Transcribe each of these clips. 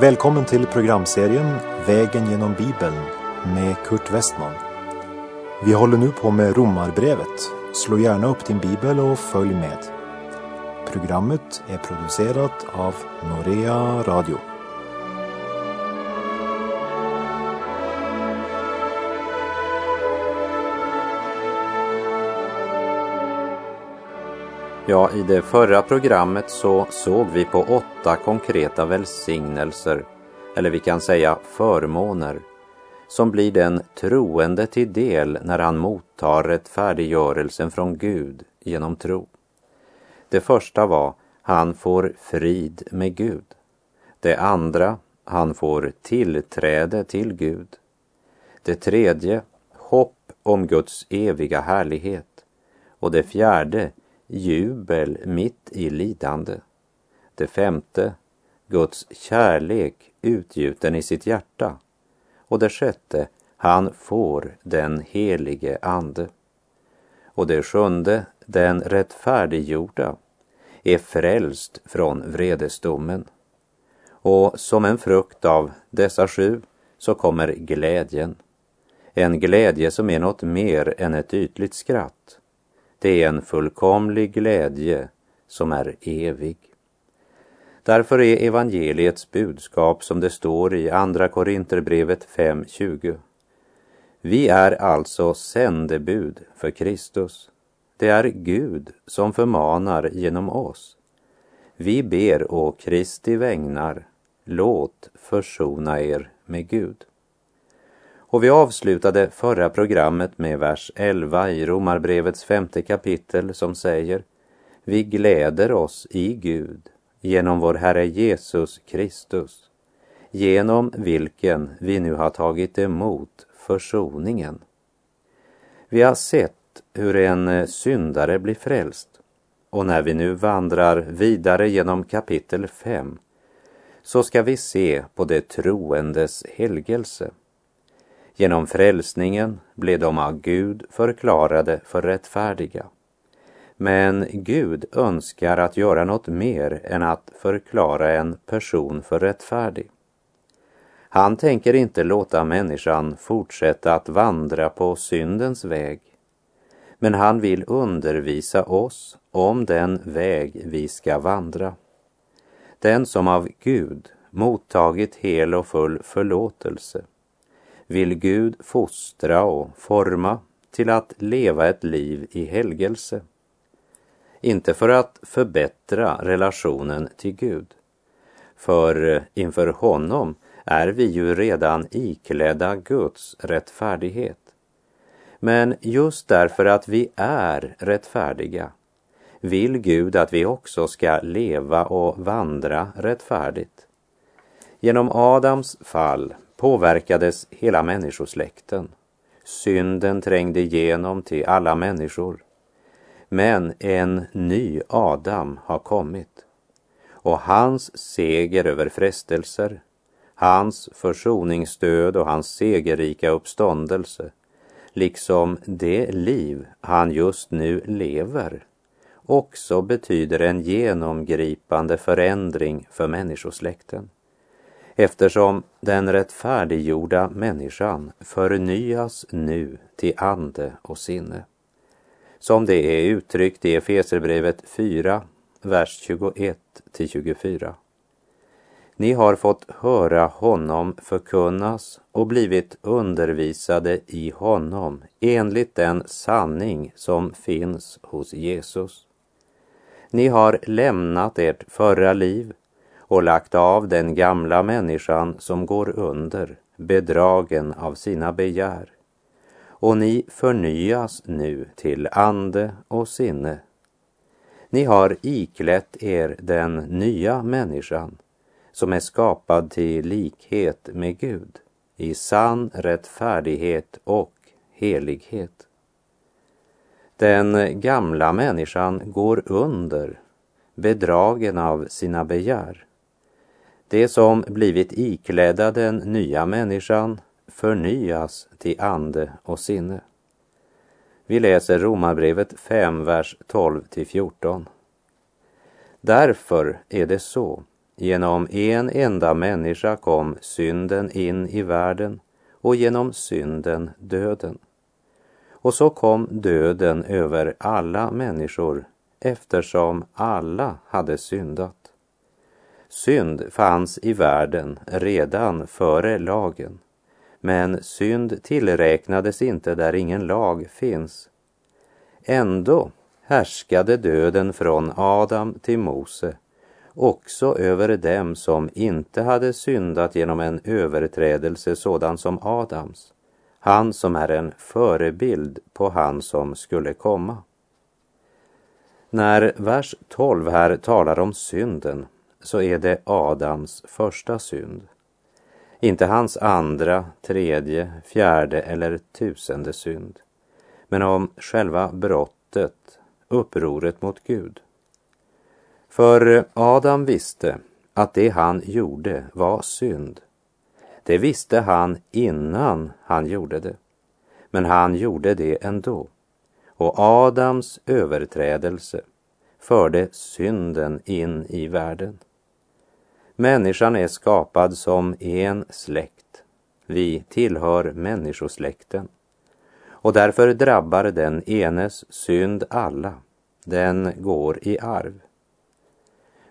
Välkommen till programserien Vägen genom Bibeln med Kurt Westman. Vi håller nu på med Romarbrevet. Slå gärna upp din bibel och följ med. Programmet är producerat av Norea Radio. Ja, i det förra programmet så såg vi på åtta konkreta välsignelser, eller vi kan säga förmåner, som blir den troende till del när han mottar rättfärdiggörelsen från Gud genom tro. Det första var, han får frid med Gud. Det andra, han får tillträde till Gud. Det tredje, hopp om Guds eviga härlighet. Och det fjärde, jubel mitt i lidande. Det femte, Guds kärlek utgjuten i sitt hjärta. Och det sjätte, han får den helige Ande. Och det sjunde, den rättfärdiggjorda, är frälst från vredesdomen. Och som en frukt av dessa sju så kommer glädjen. En glädje som är något mer än ett ytligt skratt. Det är en fullkomlig glädje som är evig. Därför är evangeliets budskap som det står i Andra Korinterbrevet 5.20. Vi är alltså sändebud för Kristus. Det är Gud som förmanar genom oss. Vi ber å Kristi vägnar, låt försona er med Gud. Och vi avslutade förra programmet med vers 11 i Romarbrevets femte kapitel som säger Vi gläder oss i Gud genom vår Herre Jesus Kristus, genom vilken vi nu har tagit emot försoningen. Vi har sett hur en syndare blir frälst och när vi nu vandrar vidare genom kapitel 5 så ska vi se på det troendes helgelse. Genom frälsningen blev de av Gud förklarade för rättfärdiga. Men Gud önskar att göra något mer än att förklara en person för rättfärdig. Han tänker inte låta människan fortsätta att vandra på syndens väg. Men han vill undervisa oss om den väg vi ska vandra. Den som av Gud mottagit hel och full förlåtelse vill Gud fostra och forma till att leva ett liv i helgelse. Inte för att förbättra relationen till Gud. För eh, inför honom är vi ju redan iklädda Guds rättfärdighet. Men just därför att vi är rättfärdiga vill Gud att vi också ska leva och vandra rättfärdigt. Genom Adams fall påverkades hela människosläkten. Synden trängde igenom till alla människor. Men en ny Adam har kommit och hans seger över frestelser, hans försoningsstöd och hans segerrika uppståndelse, liksom det liv han just nu lever, också betyder en genomgripande förändring för människosläkten eftersom den rättfärdiggjorda människan förnyas nu till ande och sinne. Som det är uttryckt i Efeserbrevet 4, vers 21 till 24. Ni har fått höra honom förkunnas och blivit undervisade i honom enligt den sanning som finns hos Jesus. Ni har lämnat ert förra liv och lagt av den gamla människan som går under, bedragen av sina begär. Och ni förnyas nu till ande och sinne. Ni har iklätt er den nya människan som är skapad till likhet med Gud i sann rättfärdighet och helighet. Den gamla människan går under, bedragen av sina begär. Det som blivit iklädda den nya människan förnyas till ande och sinne. Vi läser Romarbrevet 5, vers 12 till 14. Därför är det så genom en enda människa kom synden in i världen och genom synden döden. Och så kom döden över alla människor eftersom alla hade syndat. Synd fanns i världen redan före lagen, men synd tillräknades inte där ingen lag finns. Ändå härskade döden från Adam till Mose också över dem som inte hade syndat genom en överträdelse sådan som Adams, han som är en förebild på han som skulle komma. När vers 12 här talar om synden så är det Adams första synd. Inte hans andra, tredje, fjärde eller tusende synd. Men om själva brottet, upproret mot Gud. För Adam visste att det han gjorde var synd. Det visste han innan han gjorde det. Men han gjorde det ändå. Och Adams överträdelse förde synden in i världen. Människan är skapad som en släkt. Vi tillhör människosläkten. Och därför drabbar den enes synd alla. Den går i arv.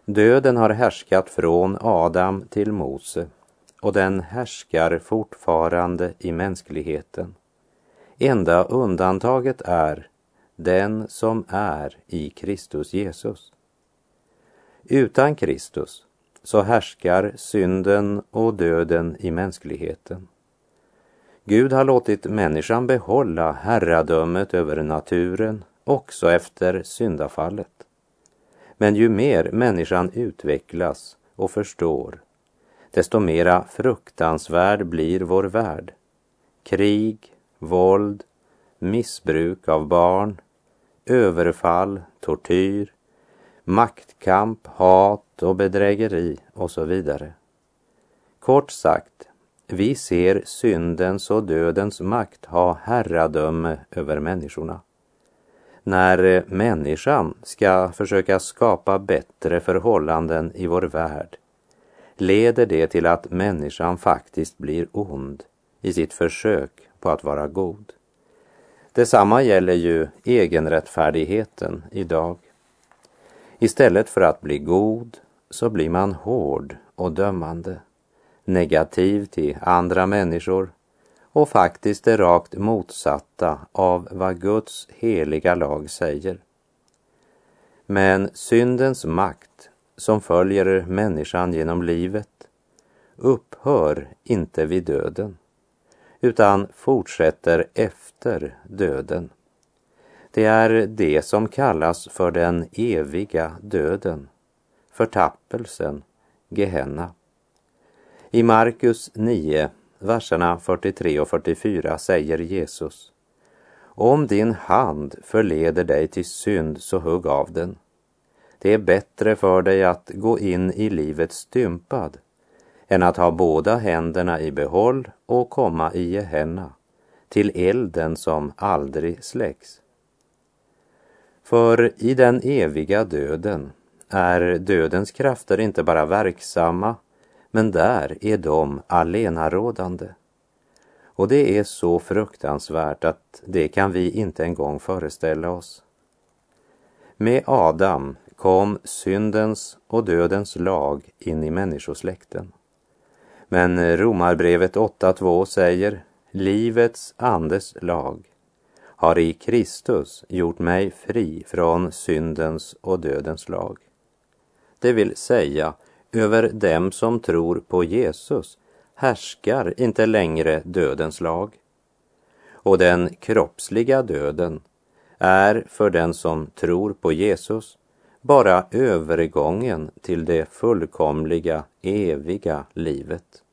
Döden har härskat från Adam till Mose och den härskar fortfarande i mänskligheten. Enda undantaget är den som är i Kristus Jesus. Utan Kristus så härskar synden och döden i mänskligheten. Gud har låtit människan behålla herradömet över naturen också efter syndafallet. Men ju mer människan utvecklas och förstår, desto mera fruktansvärd blir vår värld. Krig, våld, missbruk av barn, överfall, tortyr, maktkamp, hat och bedrägeri och så vidare. Kort sagt, vi ser syndens och dödens makt ha herradöme över människorna. När människan ska försöka skapa bättre förhållanden i vår värld leder det till att människan faktiskt blir ond i sitt försök på att vara god. Detsamma gäller ju egenrättfärdigheten idag. Istället för att bli god så blir man hård och dömande, negativ till andra människor och faktiskt det rakt motsatta av vad Guds heliga lag säger. Men syndens makt som följer människan genom livet upphör inte vid döden utan fortsätter efter döden. Det är det som kallas för den eviga döden, förtappelsen, Gehenna. I Markus 9, verserna 43 och 44 säger Jesus Om din hand förleder dig till synd så hugg av den. Det är bättre för dig att gå in i livet stympad än att ha båda händerna i behåll och komma i Gehenna, till elden som aldrig släcks. För i den eviga döden är dödens krafter inte bara verksamma, men där är de allenarådande. Och det är så fruktansvärt att det kan vi inte en gång föreställa oss. Med Adam kom syndens och dödens lag in i människosläkten. Men Romarbrevet 8.2 säger Livets andes lag har i Kristus gjort mig fri från syndens och dödens lag. Det vill säga, över dem som tror på Jesus härskar inte längre dödens lag. Och den kroppsliga döden är för den som tror på Jesus bara övergången till det fullkomliga, eviga livet.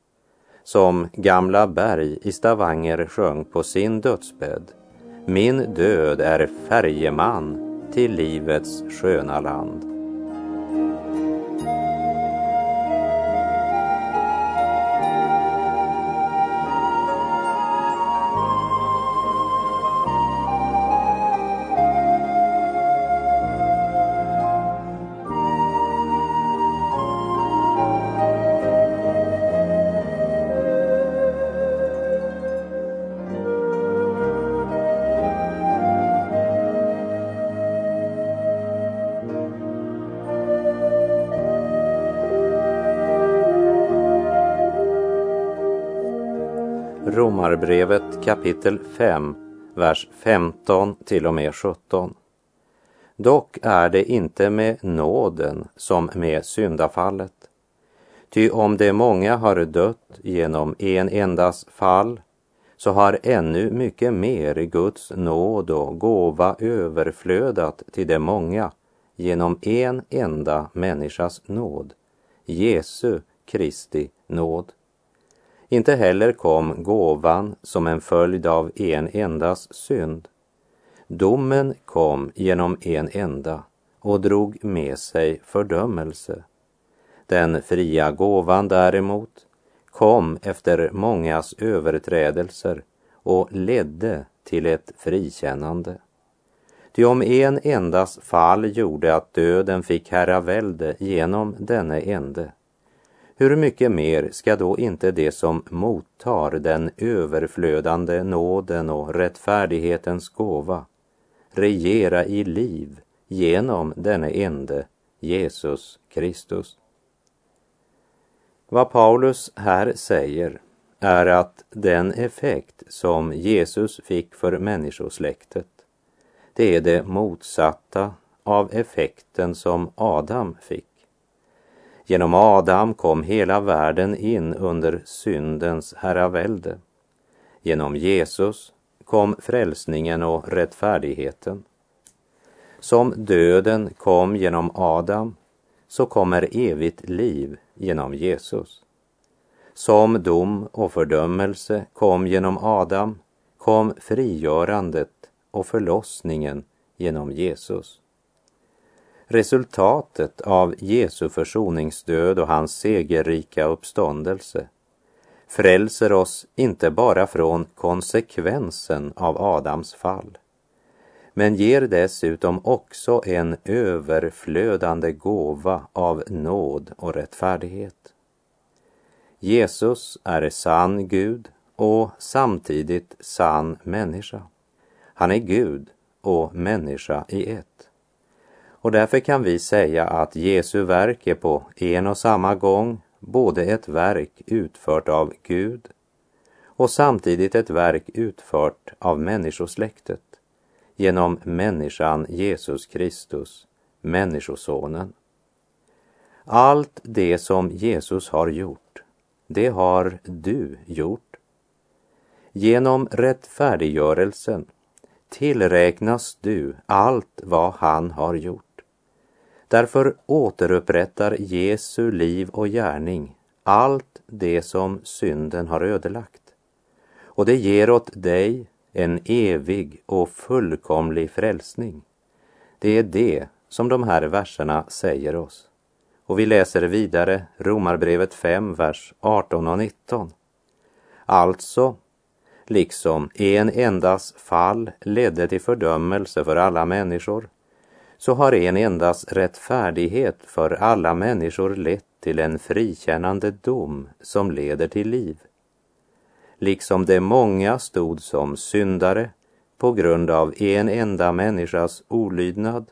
Som Gamla Berg i Stavanger sjöng på sin dödsbädd. Min död är färjeman till livets sköna land. Romarbrevet kapitel 5, vers 15 till och med 17. Dock är det inte med nåden som med syndafallet. Ty om de många har dött genom en endas fall så har ännu mycket mer Guds nåd och gåva överflödat till de många genom en enda människas nåd, Jesu Kristi nåd. Inte heller kom gåvan som en följd av en endas synd. Domen kom genom en enda och drog med sig fördömelse. Den fria gåvan däremot kom efter mångas överträdelser och ledde till ett frikännande. Ty om en endas fall gjorde att döden fick herravälde genom denne ende, hur mycket mer ska då inte det som mottar den överflödande nåden och rättfärdighetens gåva regera i liv genom denne ende, Jesus Kristus? Vad Paulus här säger är att den effekt som Jesus fick för människosläktet, det är det motsatta av effekten som Adam fick. Genom Adam kom hela världen in under syndens herravälde. Genom Jesus kom frälsningen och rättfärdigheten. Som döden kom genom Adam så kommer evigt liv genom Jesus. Som dom och fördömelse kom genom Adam kom frigörandet och förlossningen genom Jesus. Resultatet av Jesu försoningsdöd och hans segerrika uppståndelse frälser oss inte bara från konsekvensen av Adams fall, men ger dessutom också en överflödande gåva av nåd och rättfärdighet. Jesus är sann Gud och samtidigt sann människa. Han är Gud och människa i ett. Och därför kan vi säga att Jesu verk är på en och samma gång både ett verk utfört av Gud och samtidigt ett verk utfört av människosläktet genom människan Jesus Kristus, Människosonen. Allt det som Jesus har gjort, det har du gjort. Genom rättfärdiggörelsen tillräknas du allt vad han har gjort. Därför återupprättar Jesu liv och gärning allt det som synden har ödelagt. Och det ger åt dig en evig och fullkomlig frälsning. Det är det som de här verserna säger oss. Och vi läser vidare Romarbrevet 5, vers 18 och 19. Alltså, liksom en endas fall ledde till fördömelse för alla människor, så har en endas rättfärdighet för alla människor lett till en frikännande dom som leder till liv liksom de många stod som syndare på grund av en enda människas olydnad,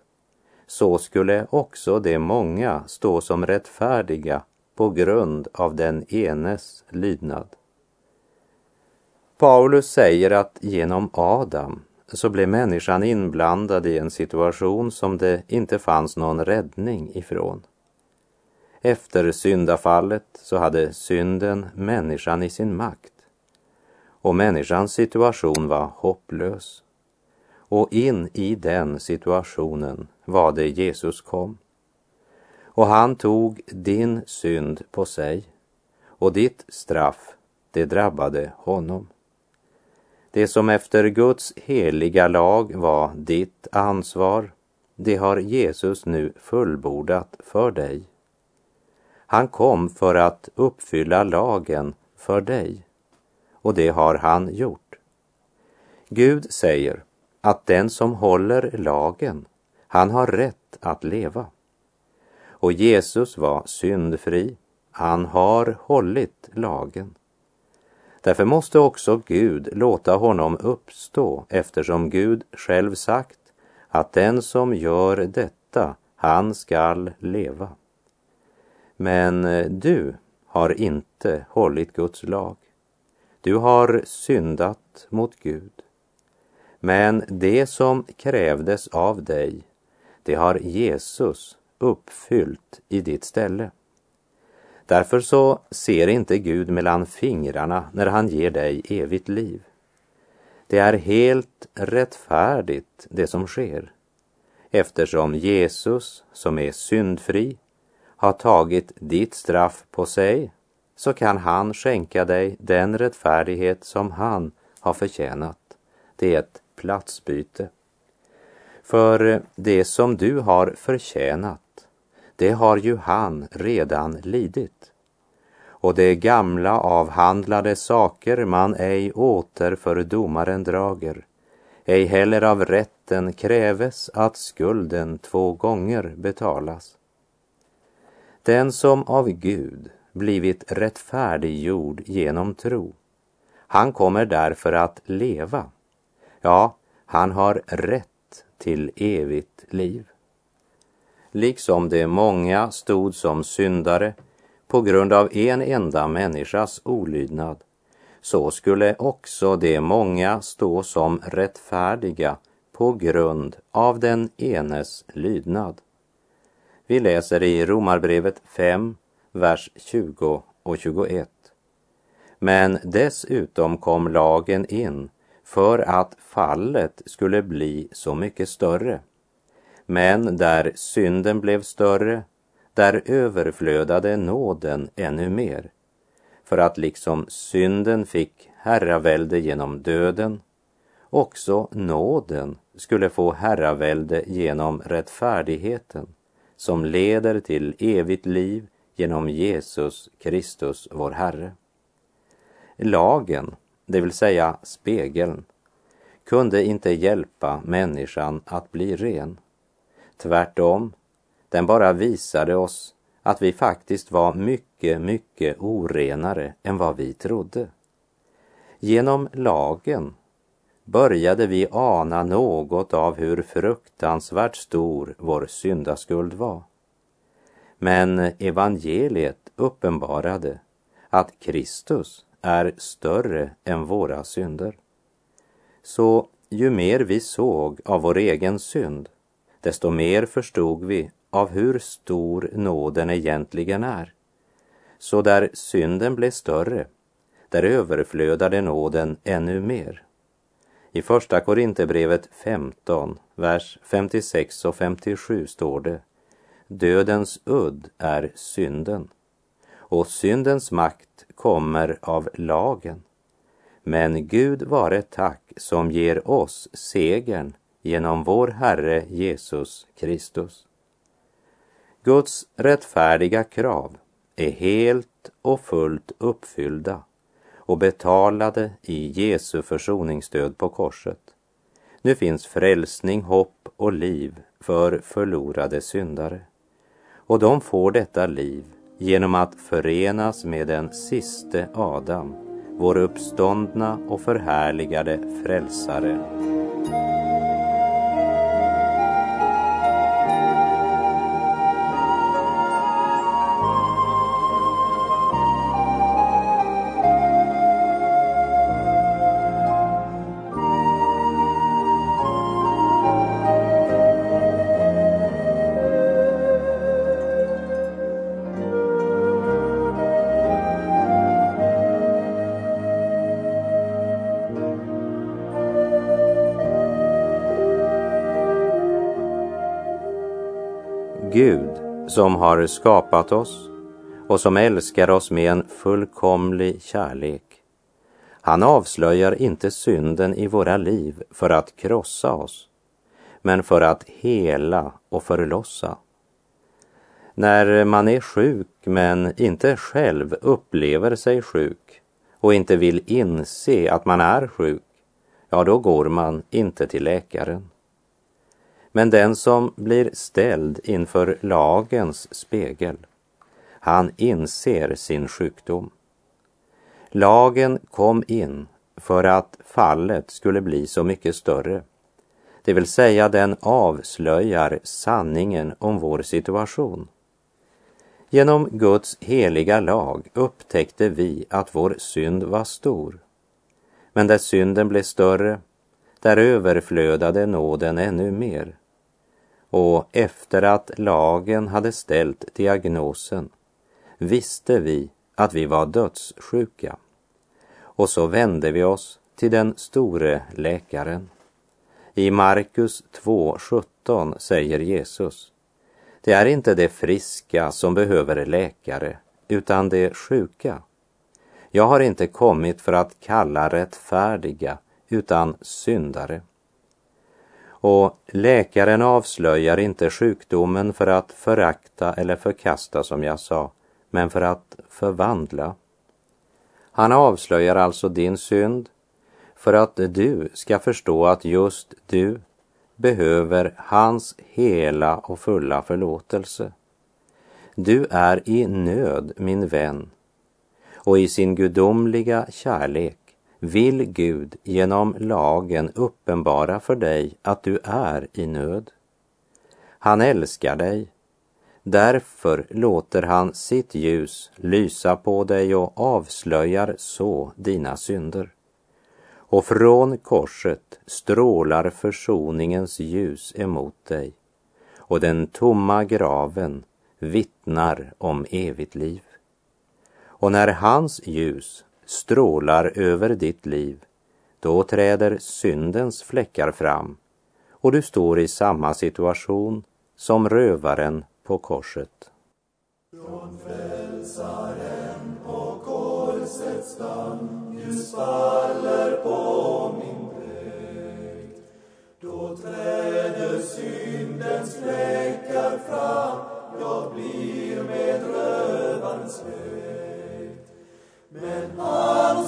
så skulle också de många stå som rättfärdiga på grund av den enes lydnad. Paulus säger att genom Adam så blev människan inblandad i en situation som det inte fanns någon räddning ifrån. Efter syndafallet så hade synden människan i sin makt och människans situation var hopplös. Och in i den situationen var det Jesus kom. Och han tog din synd på sig och ditt straff, det drabbade honom. Det som efter Guds heliga lag var ditt ansvar, det har Jesus nu fullbordat för dig. Han kom för att uppfylla lagen för dig och det har han gjort. Gud säger att den som håller lagen, han har rätt att leva. Och Jesus var syndfri, han har hållit lagen. Därför måste också Gud låta honom uppstå eftersom Gud själv sagt att den som gör detta, han skall leva. Men eh, du har inte hållit Guds lag. Du har syndat mot Gud. Men det som krävdes av dig, det har Jesus uppfyllt i ditt ställe. Därför så ser inte Gud mellan fingrarna när han ger dig evigt liv. Det är helt rättfärdigt det som sker eftersom Jesus, som är syndfri, har tagit ditt straff på sig så kan han skänka dig den rättfärdighet som han har förtjänat. Det är ett platsbyte. För det som du har förtjänat, det har ju han redan lidit. Och det gamla avhandlade saker man ej åter för domaren drager, ej heller av rätten kräves att skulden två gånger betalas. Den som av Gud blivit rättfärdiggjord genom tro, han kommer därför att leva. Ja, han har rätt till evigt liv. Liksom de många stod som syndare på grund av en enda människas olydnad, så skulle också de många stå som rättfärdiga på grund av den enes lydnad. Vi läser i Romarbrevet 5, vers 20 och 21. Men dessutom kom lagen in för att fallet skulle bli så mycket större. Men där synden blev större, där överflödade nåden ännu mer. För att liksom synden fick herravälde genom döden, också nåden skulle få herravälde genom rättfärdigheten som leder till evigt liv genom Jesus Kristus, vår Herre. Lagen, det vill säga spegeln, kunde inte hjälpa människan att bli ren. Tvärtom, den bara visade oss att vi faktiskt var mycket, mycket orenare än vad vi trodde. Genom lagen började vi ana något av hur fruktansvärt stor vår syndaskuld var. Men evangeliet uppenbarade att Kristus är större än våra synder. Så ju mer vi såg av vår egen synd, desto mer förstod vi av hur stor nåden egentligen är. Så där synden blev större, där överflödade nåden ännu mer. I Första Korinthierbrevet 15, vers 56 och 57 står det Dödens udd är synden och syndens makt kommer av lagen. Men Gud vare tack som ger oss segern genom vår Herre Jesus Kristus. Guds rättfärdiga krav är helt och fullt uppfyllda och betalade i Jesu försoningsstöd på korset. Nu finns frälsning, hopp och liv för förlorade syndare. Och de får detta liv genom att förenas med den siste Adam, vår uppståndna och förhärligade frälsare. Som har skapat oss och som älskar oss med en fullkomlig kärlek. Han avslöjar inte synden i våra liv för att krossa oss, men för att hela och förlossa. När man är sjuk men inte själv upplever sig sjuk och inte vill inse att man är sjuk, ja, då går man inte till läkaren. Men den som blir ställd inför lagens spegel, han inser sin sjukdom. Lagen kom in för att fallet skulle bli så mycket större. Det vill säga den avslöjar sanningen om vår situation. Genom Guds heliga lag upptäckte vi att vår synd var stor Men där synden blev större, där överflödade nåden ännu mer. Och efter att lagen hade ställt diagnosen visste vi att vi var dödssjuka. Och så vände vi oss till den store läkaren. I Markus 2.17 säger Jesus Det är inte de friska som behöver läkare, utan de sjuka. Jag har inte kommit för att kalla rättfärdiga, utan syndare. Och läkaren avslöjar inte sjukdomen för att förakta eller förkasta, som jag sa, men för att förvandla. Han avslöjar alltså din synd för att du ska förstå att just du behöver hans hela och fulla förlåtelse. Du är i nöd, min vän, och i sin gudomliga kärlek vill Gud genom lagen uppenbara för dig att du är i nöd. Han älskar dig. Därför låter han sitt ljus lysa på dig och avslöjar så dina synder. Och från korset strålar försoningens ljus emot dig och den tomma graven vittnar om evigt liv. Och när hans ljus strålar över ditt liv, då träder syndens fläckar fram och du står i samma situation som rövaren på korset. Från frälsaren på korsets damm ljus faller på min dräkt. Då träder syndens fläckar fram, jag blir med rövarens väg. Men han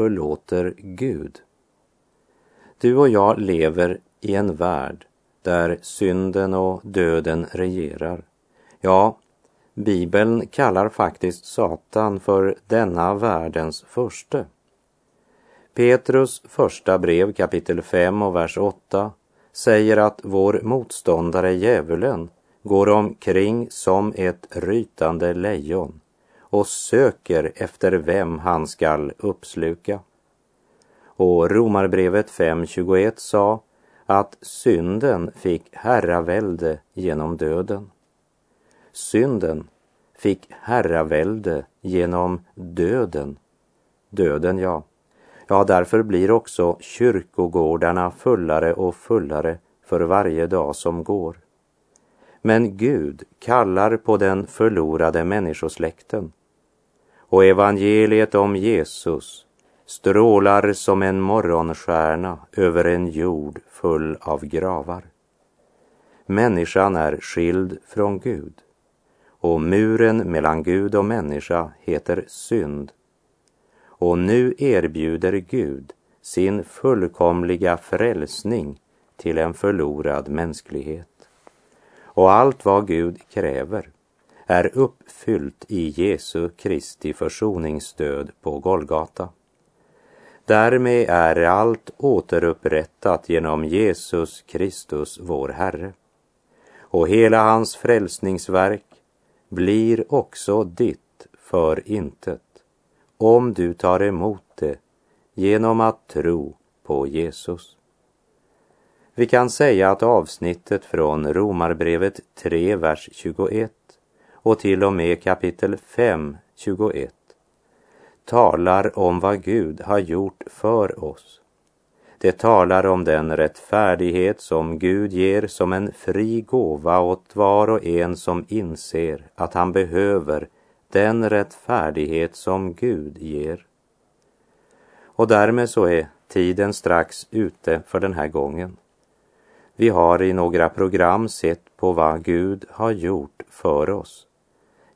förlåter Gud. Du och jag lever i en värld där synden och döden regerar. Ja, Bibeln kallar faktiskt Satan för denna världens förste. Petrus första brev kapitel 5 och vers 8 säger att vår motståndare djävulen går omkring som ett rytande lejon och söker efter vem han skall uppsluka. Och Romarbrevet 5.21 sa att synden fick herravälde genom döden. Synden fick herravälde genom döden. Döden, ja. Ja, därför blir också kyrkogårdarna fullare och fullare för varje dag som går. Men Gud kallar på den förlorade människosläkten. Och evangeliet om Jesus strålar som en morgonstjärna över en jord full av gravar. Människan är skild från Gud och muren mellan Gud och människa heter synd. Och nu erbjuder Gud sin fullkomliga frälsning till en förlorad mänsklighet. Och allt vad Gud kräver är uppfyllt i Jesu Kristi försoningsstöd på Golgata. Därmed är allt återupprättat genom Jesus Kristus, vår Herre. Och hela hans frälsningsverk blir också ditt för intet om du tar emot det genom att tro på Jesus. Vi kan säga att avsnittet från Romarbrevet 3, vers 21 och till och med kapitel 5, 21 talar om vad Gud har gjort för oss. Det talar om den rättfärdighet som Gud ger som en fri gåva åt var och en som inser att han behöver den rättfärdighet som Gud ger. Och därmed så är tiden strax ute för den här gången. Vi har i några program sett på vad Gud har gjort för oss.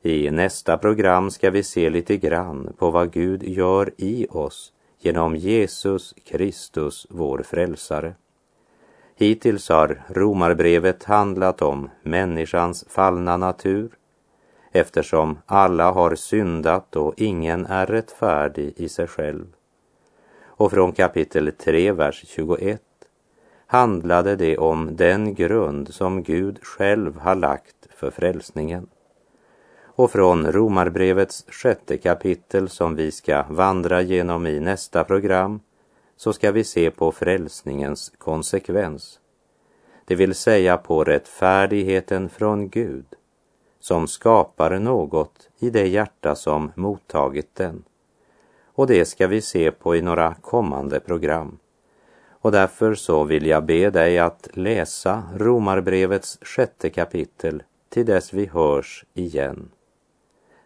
I nästa program ska vi se lite grann på vad Gud gör i oss genom Jesus Kristus, vår frälsare. Hittills har Romarbrevet handlat om människans fallna natur eftersom alla har syndat och ingen är rättfärdig i sig själv. Och från kapitel 3, vers 21 handlade det om den grund som Gud själv har lagt för frälsningen. Och från Romarbrevets sjätte kapitel som vi ska vandra genom i nästa program så ska vi se på frälsningens konsekvens. Det vill säga på rättfärdigheten från Gud som skapar något i det hjärta som mottagit den. Och det ska vi se på i några kommande program. Och därför så vill jag be dig att läsa Romarbrevets sjätte kapitel till dess vi hörs igen.